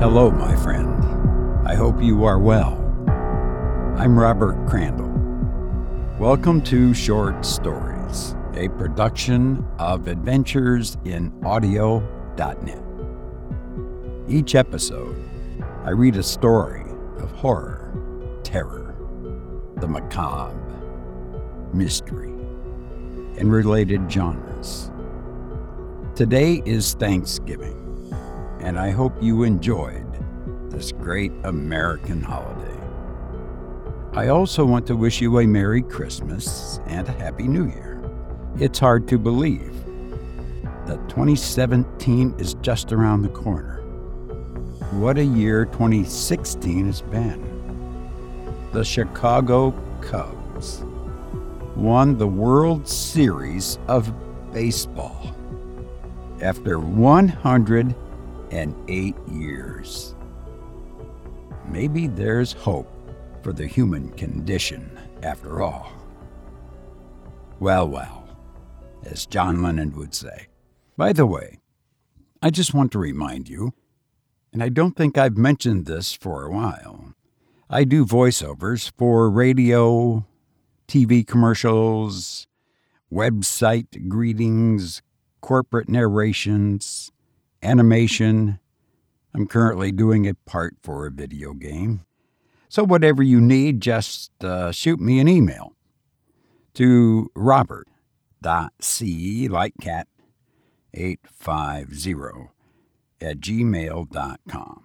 Hello, my friend. I hope you are well. I'm Robert Crandall. Welcome to Short Stories, a production of Adventures in Audio.net. Each episode, I read a story of horror, terror, the macabre, mystery, and related genres. Today is Thanksgiving and I hope you enjoyed this great American holiday. I also want to wish you a Merry Christmas and a Happy New Year. It's hard to believe that 2017 is just around the corner. What a year 2016 has been. The Chicago Cubs won the World Series of Baseball after 100 and eight years. Maybe there's hope for the human condition after all. Well, well, as John Lennon would say. By the way, I just want to remind you, and I don't think I've mentioned this for a while, I do voiceovers for radio, TV commercials, website greetings, corporate narrations, animation. I'm currently doing a part for a video game. So, whatever you need, just uh, shoot me an email to robert.c like cat 850 at gmail.com.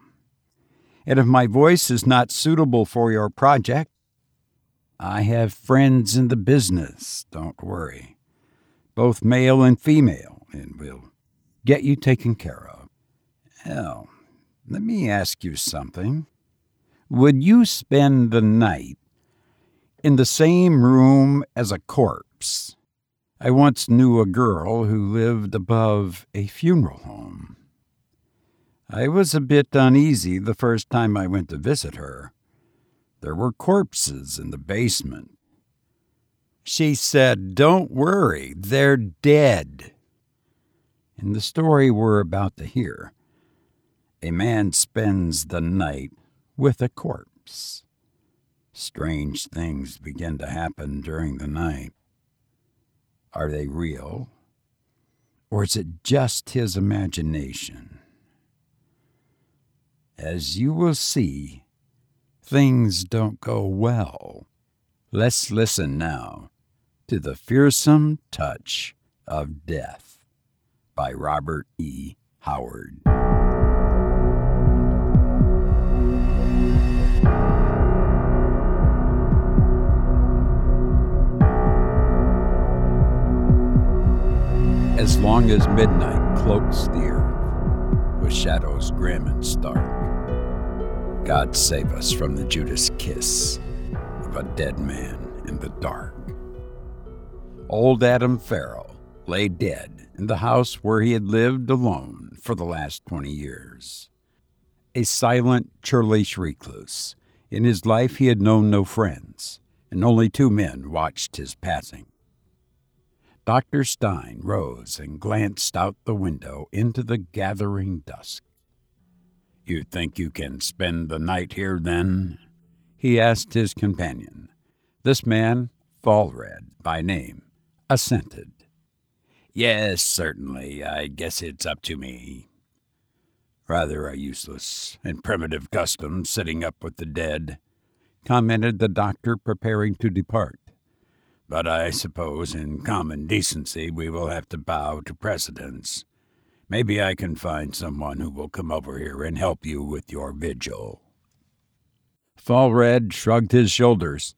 And if my voice is not suitable for your project, I have friends in the business, don't worry, both male and female, and we'll get you taken care of. Hell, let me ask you something. Would you spend the night in the same room as a corpse? I once knew a girl who lived above a funeral home. I was a bit uneasy the first time I went to visit her. There were corpses in the basement. She said, Don't worry, they're dead. In the story we're about to hear, a man spends the night with a corpse. Strange things begin to happen during the night. Are they real? Or is it just his imagination? As you will see, things don't go well. Let's listen now to the fearsome touch of death by Robert E. Howard. As long as midnight cloaks the earth with shadows grim and stark, God save us from the Judas kiss of a dead man in the dark. Old Adam Farrell lay dead in the house where he had lived alone for the last 20 years. A silent, churlish recluse. In his life, he had known no friends, and only two men watched his passing. Dr. Stein rose and glanced out the window into the gathering dusk. You think you can spend the night here, then? he asked his companion. This man, Falred by name, assented. Yes, certainly. I guess it's up to me. Rather a useless and primitive custom, sitting up with the dead, commented the doctor, preparing to depart. But I suppose, in common decency, we will have to bow to precedence. Maybe I can find someone who will come over here and help you with your vigil. Falred shrugged his shoulders.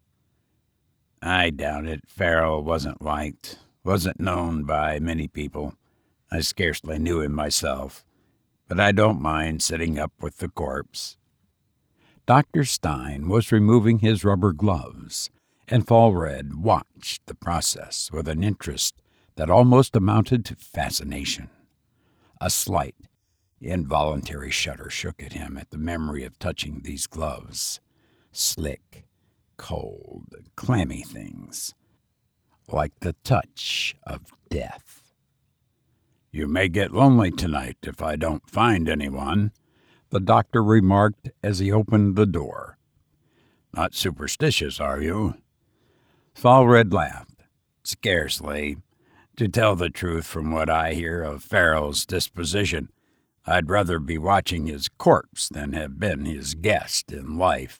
I doubt it. Farrell wasn't liked wasn't known by many people. I scarcely knew him myself, but I don't mind sitting up with the corpse. Dr. Stein was removing his rubber gloves, and Falred watched the process with an interest that almost amounted to fascination. A slight, involuntary shudder shook at him at the memory of touching these gloves. Slick, cold, clammy things like the touch of death. You may get lonely tonight if I don't find anyone, the doctor remarked as he opened the door. Not superstitious, are you? Falred laughed. Scarcely. To tell the truth, from what I hear of Farrell's disposition, I'd rather be watching his corpse than have been his guest in life.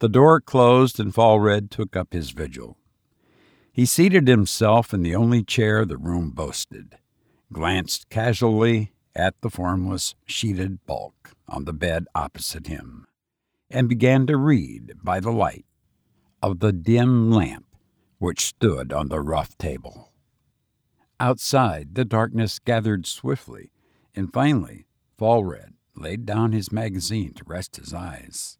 The door closed and Falred took up his vigil. He seated himself in the only chair the room boasted, glanced casually at the formless, sheeted bulk on the bed opposite him, and began to read by the light of the dim lamp which stood on the rough table. Outside, the darkness gathered swiftly, and finally, Falred laid down his magazine to rest his eyes.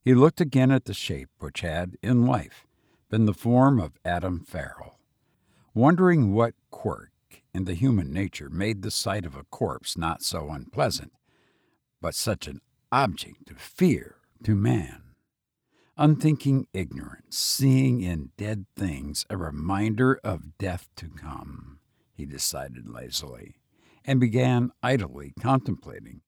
He looked again at the shape which had, in life, been the form of Adam Farrell, wondering what quirk in the human nature made the sight of a corpse not so unpleasant, but such an object of fear to man. Unthinking ignorance, seeing in dead things a reminder of death to come, he decided lazily, and began idly contemplating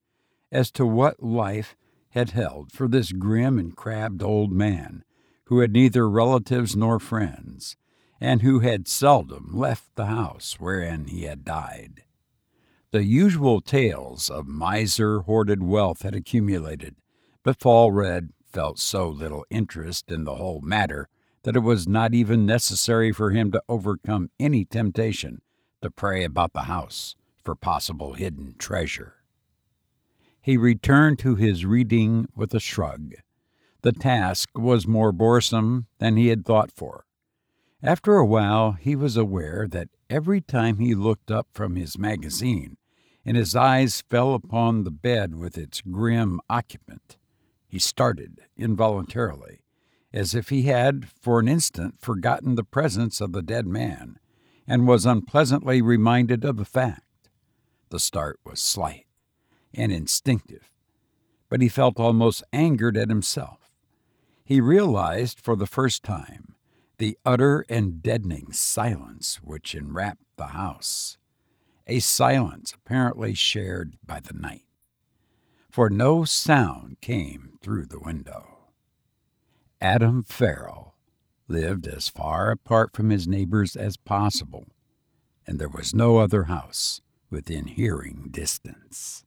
as to what life had held for this grim and crabbed old man who had neither relatives nor friends, and who had seldom left the house wherein he had died. The usual tales of miser hoarded wealth had accumulated, but Falred felt so little interest in the whole matter that it was not even necessary for him to overcome any temptation to pray about the house for possible hidden treasure. He returned to his reading with a shrug. The task was more boresome than he had thought for. After a while, he was aware that every time he looked up from his magazine and his eyes fell upon the bed with its grim occupant, he started involuntarily, as if he had for an instant forgotten the presence of the dead man and was unpleasantly reminded of the fact. The start was slight and instinctive, but he felt almost angered at himself he realized for the first time the utter and deadening silence which enwrapped the house, a silence apparently shared by the night, for no sound came through the window. Adam Farrell lived as far apart from his neighbors as possible, and there was no other house within hearing distance.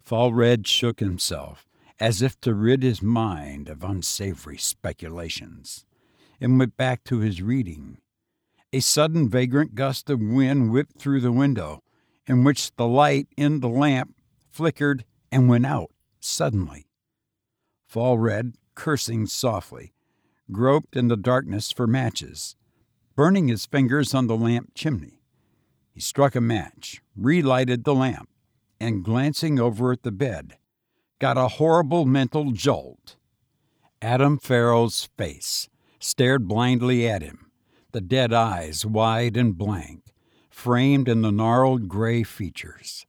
Falred shook himself as if to rid his mind of unsavory speculations, and went back to his reading. A sudden vagrant gust of wind whipped through the window, in which the light in the lamp flickered and went out suddenly. Fall Falred, cursing softly, groped in the darkness for matches, burning his fingers on the lamp chimney. He struck a match, relighted the lamp, and glancing over at the bed, got a horrible mental jolt. Adam Farrell's face stared blindly at him, the dead eyes wide and blank, framed in the gnarled gray features.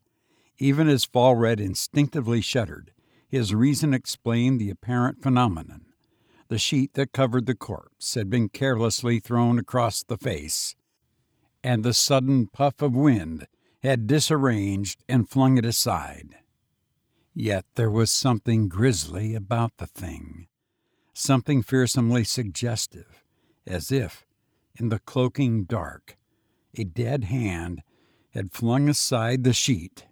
Even as Falred instinctively shuddered, his reason explained the apparent phenomenon. The sheet that covered the corpse had been carelessly thrown across the face, and the sudden puff of wind had disarranged and flung it aside. Yet there was something grisly about the thing, something fearsomely suggestive, as if, in the cloaking dark, a dead hand had flung aside the sheet,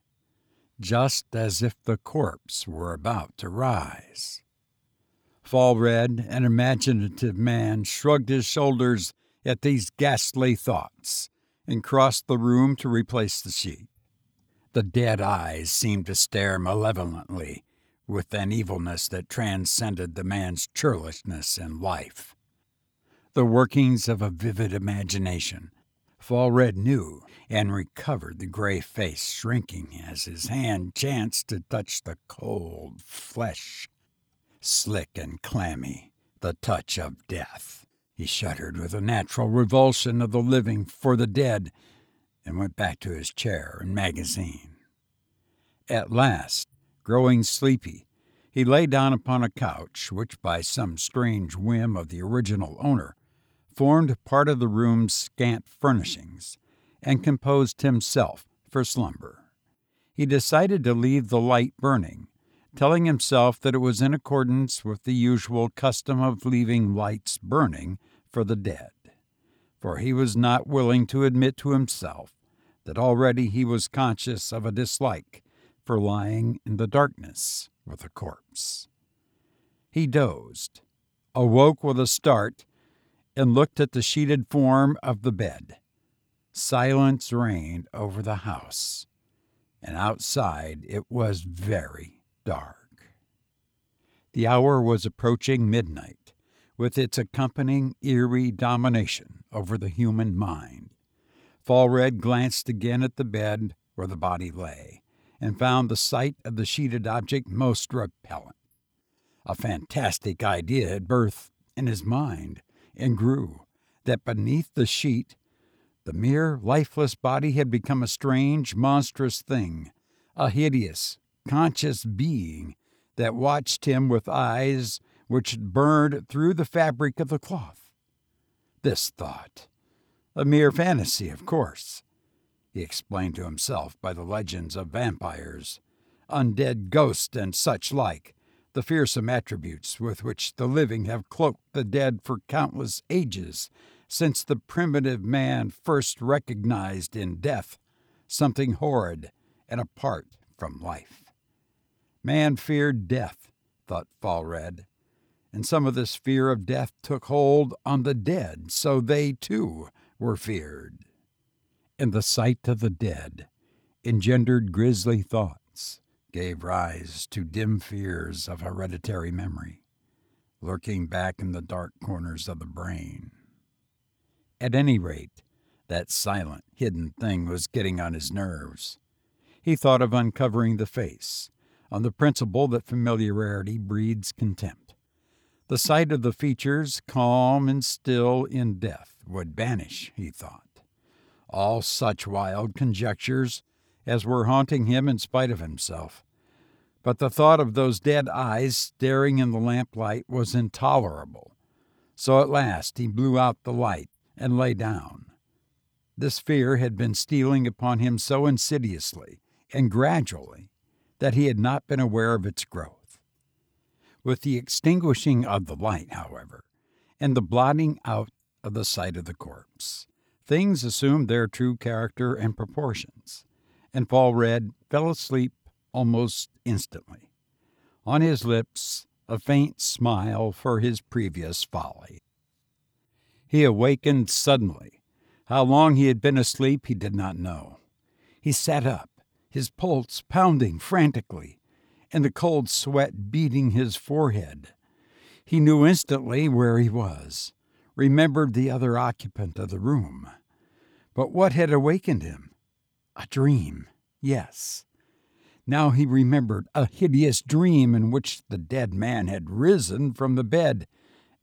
just as if the corpse were about to rise. Falred, an imaginative man, shrugged his shoulders at these ghastly thoughts and crossed the room to replace the sheet. The dead eyes seemed to stare malevolently with an evilness that transcended the man's churlishness in life. The workings of a vivid imagination. Falred knew and recovered the gray face shrinking as his hand chanced to touch the cold flesh. Slick and clammy, the touch of death. He shuddered with a natural revulsion of the living for the dead and went back to his chair and magazine. At last, growing sleepy, he lay down upon a couch which, by some strange whim of the original owner, formed part of the room's scant furnishings, and composed himself for slumber. he decided to leave the light burning, telling himself that it was in accordance with the usual custom of leaving lights burning for the dead. For he was not willing to admit to himself that already he was conscious of a dislike for lying in the darkness with a corpse. He dozed, awoke with a start, and looked at the sheeted form of the bed. Silence reigned over the house, and outside it was very dark. The hour was approaching midnight, with its accompanying eerie domination over the human mind. Falred glanced again at the bed where the body lay, and found the sight of the sheeted object most repellent. A fantastic idea had birth in his mind and grew that beneath the sheet the mere lifeless body had become a strange, monstrous thing, a hideous, conscious being that watched him with eyes which burned through the fabric of the cloth. This thought, a mere fantasy, of course, he explained to himself by the legends of vampires, undead ghosts, and such like, the fearsome attributes with which the living have cloaked the dead for countless ages since the primitive man first recognized in death something horrid and apart from life. Man feared death, thought Falred, and some of this fear of death took hold on the dead, so they too were feared. And the sight of the dead engendered grisly thoughts, gave rise to dim fears of hereditary memory, lurking back in the dark corners of the brain. At any rate, that silent, hidden thing was getting on his nerves. He thought of uncovering the face, on the principle that familiarity breeds contempt. The sight of the features, calm and still in death, would banish, he thought, all such wild conjectures as were haunting him in spite of himself. But the thought of those dead eyes staring in the lamplight was intolerable. So at last he blew out the light and lay down. This fear had been stealing upon him so insidiously and gradually that he had not been aware of its growth. With the extinguishing of the light, however, and the blotting out of the sight of the corpse, things assumed their true character and proportions, and Paul Falred fell asleep almost instantly. On his lips, a faint smile for his previous folly. He awakened suddenly. How long he had been asleep, he did not know. He sat up, his pulse pounding frantically, and the cold sweat beating his forehead. He knew instantly where he was, remembered the other occupant of the room. But what had awakened him? A dream, yes. Now he remembered a hideous dream in which the dead man had risen from the bed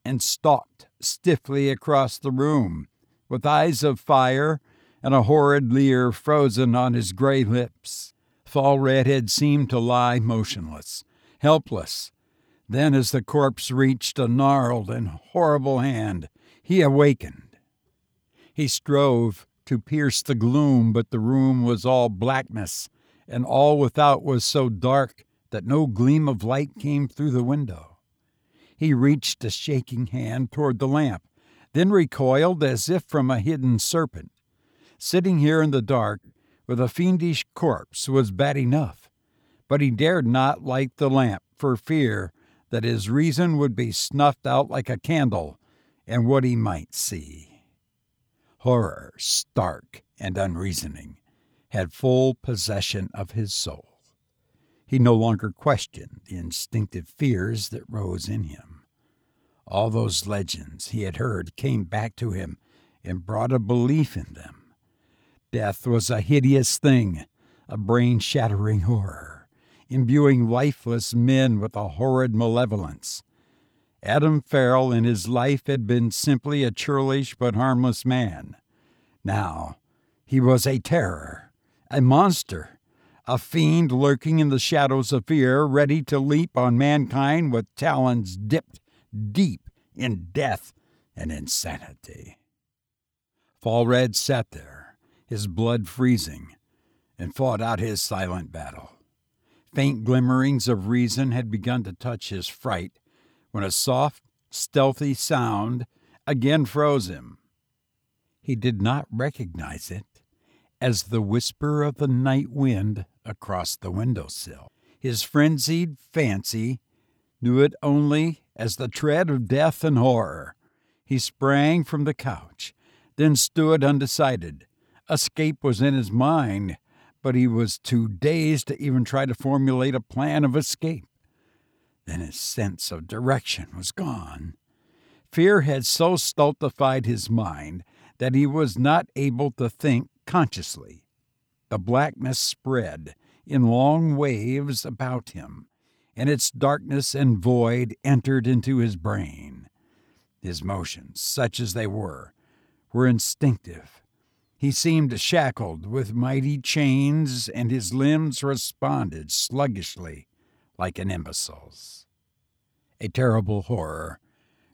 and stalked stiffly across the room, with eyes of fire and a horrid leer frozen on his gray lips. Falred had seemed to lie motionless, helpless. Then, as the corpse reached a gnarled and horrible hand, he awakened. He strove to pierce the gloom, but the room was all blackness, and all without was so dark that no gleam of light came through the window. He reached a shaking hand toward the lamp, then recoiled as if from a hidden serpent. Sitting here in the dark with a fiendish corpse was bad enough, but he dared not light the lamp for fear that his reason would be snuffed out like a candle and what he might see. Horror, stark and unreasoning, had full possession of his soul. He no longer questioned the instinctive fears that rose in him. All those legends he had heard came back to him and brought a belief in them. Death was a hideous thing, a brain shattering horror, imbuing lifeless men with a horrid malevolence. Adam Farrell in his life had been simply a churlish but harmless man. Now he was a terror, a monster a fiend lurking in the shadows of fear, ready to leap on mankind with talons dipped deep in death and insanity. Falred sat there, his blood freezing, and fought out his silent battle. Faint glimmerings of reason had begun to touch his fright when a soft, stealthy sound again froze him. He did not recognize it as the whisper of the night wind across the windowsill. His frenzied fancy knew it only as the tread of death and horror. He sprang from the couch, then stood undecided. Escape was in his mind, but he was too dazed to even try to formulate a plan of escape. Then his sense of direction was gone. Fear had so stultified his mind that he was not able to think consciously. The blackness spread in long waves about him, and its darkness and void entered into his brain. His motions, such as they were, were instinctive. He seemed shackled with mighty chains, and his limbs responded sluggishly like an imbecile's. A terrible horror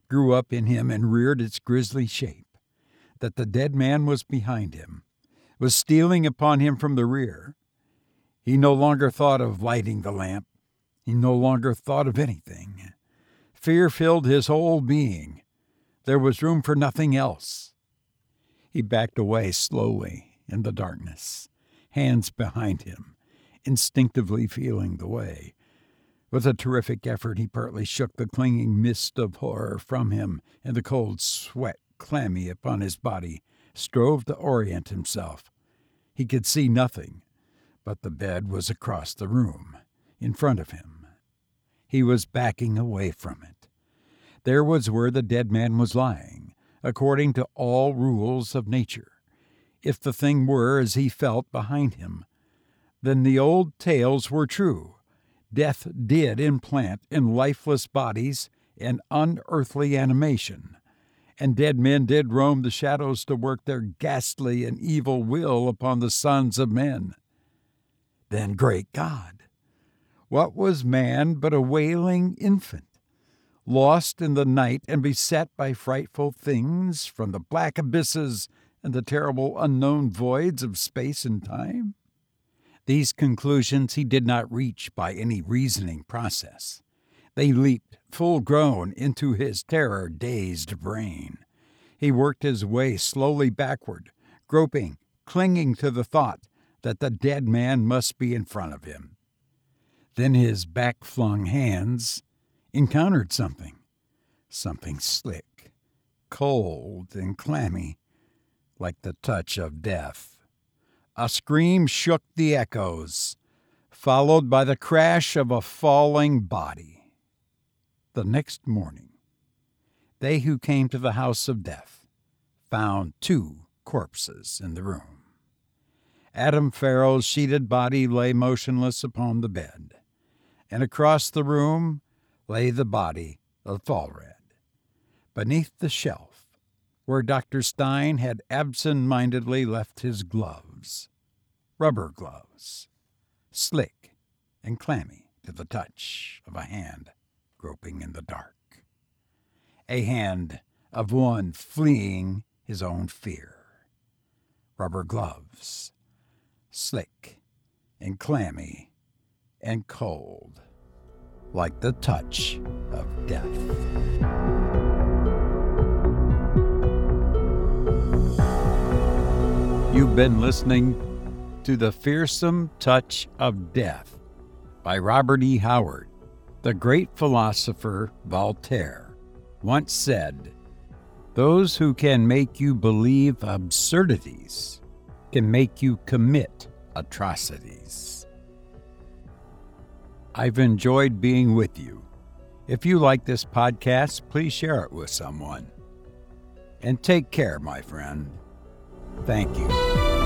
grew up in him and reared its grisly shape that the dead man was behind him, was stealing upon him from the rear. He no longer thought of lighting the lamp. He no longer thought of anything. Fear filled his whole being. There was room for nothing else. He backed away slowly in the darkness, hands behind him, instinctively feeling the way. With a terrific effort, he partly shook the clinging mist of horror from him, and the cold sweat, clammy upon his body, strove to orient himself. He could see nothing, but the bed was across the room, in front of him. He was backing away from it. There was where the dead man was lying, according to all rules of nature. If the thing were as he felt behind him, then the old tales were true death did implant in lifeless bodies an unearthly animation, and dead men did roam the shadows to work their ghastly and evil will upon the sons of men. Then, great God! What was man but a wailing infant, lost in the night and beset by frightful things from the black abysses and the terrible unknown voids of space and time? These conclusions he did not reach by any reasoning process. They leaped full grown into his terror dazed brain. He worked his way slowly backward, groping, clinging to the thought that the dead man must be in front of him. Then his back flung hands encountered something, something slick, cold, and clammy, like the touch of death. A scream shook the echoes, followed by the crash of a falling body. The next morning, they who came to the house of death found two corpses in the room. Adam Farrell's sheeted body lay motionless upon the bed, and across the room lay the body of Falred. Beneath the shelf, where Dr. Stein had absent mindedly left his gloves. Rubber gloves, slick and clammy to the touch of a hand groping in the dark. A hand of one fleeing his own fear. Rubber gloves, slick and clammy and cold, like the touch of death. You've been listening to The Fearsome Touch of Death by Robert E. Howard. The great philosopher Voltaire once said, Those who can make you believe absurdities can make you commit atrocities. I've enjoyed being with you. If you like this podcast, please share it with someone. And take care, my friend. Thank you.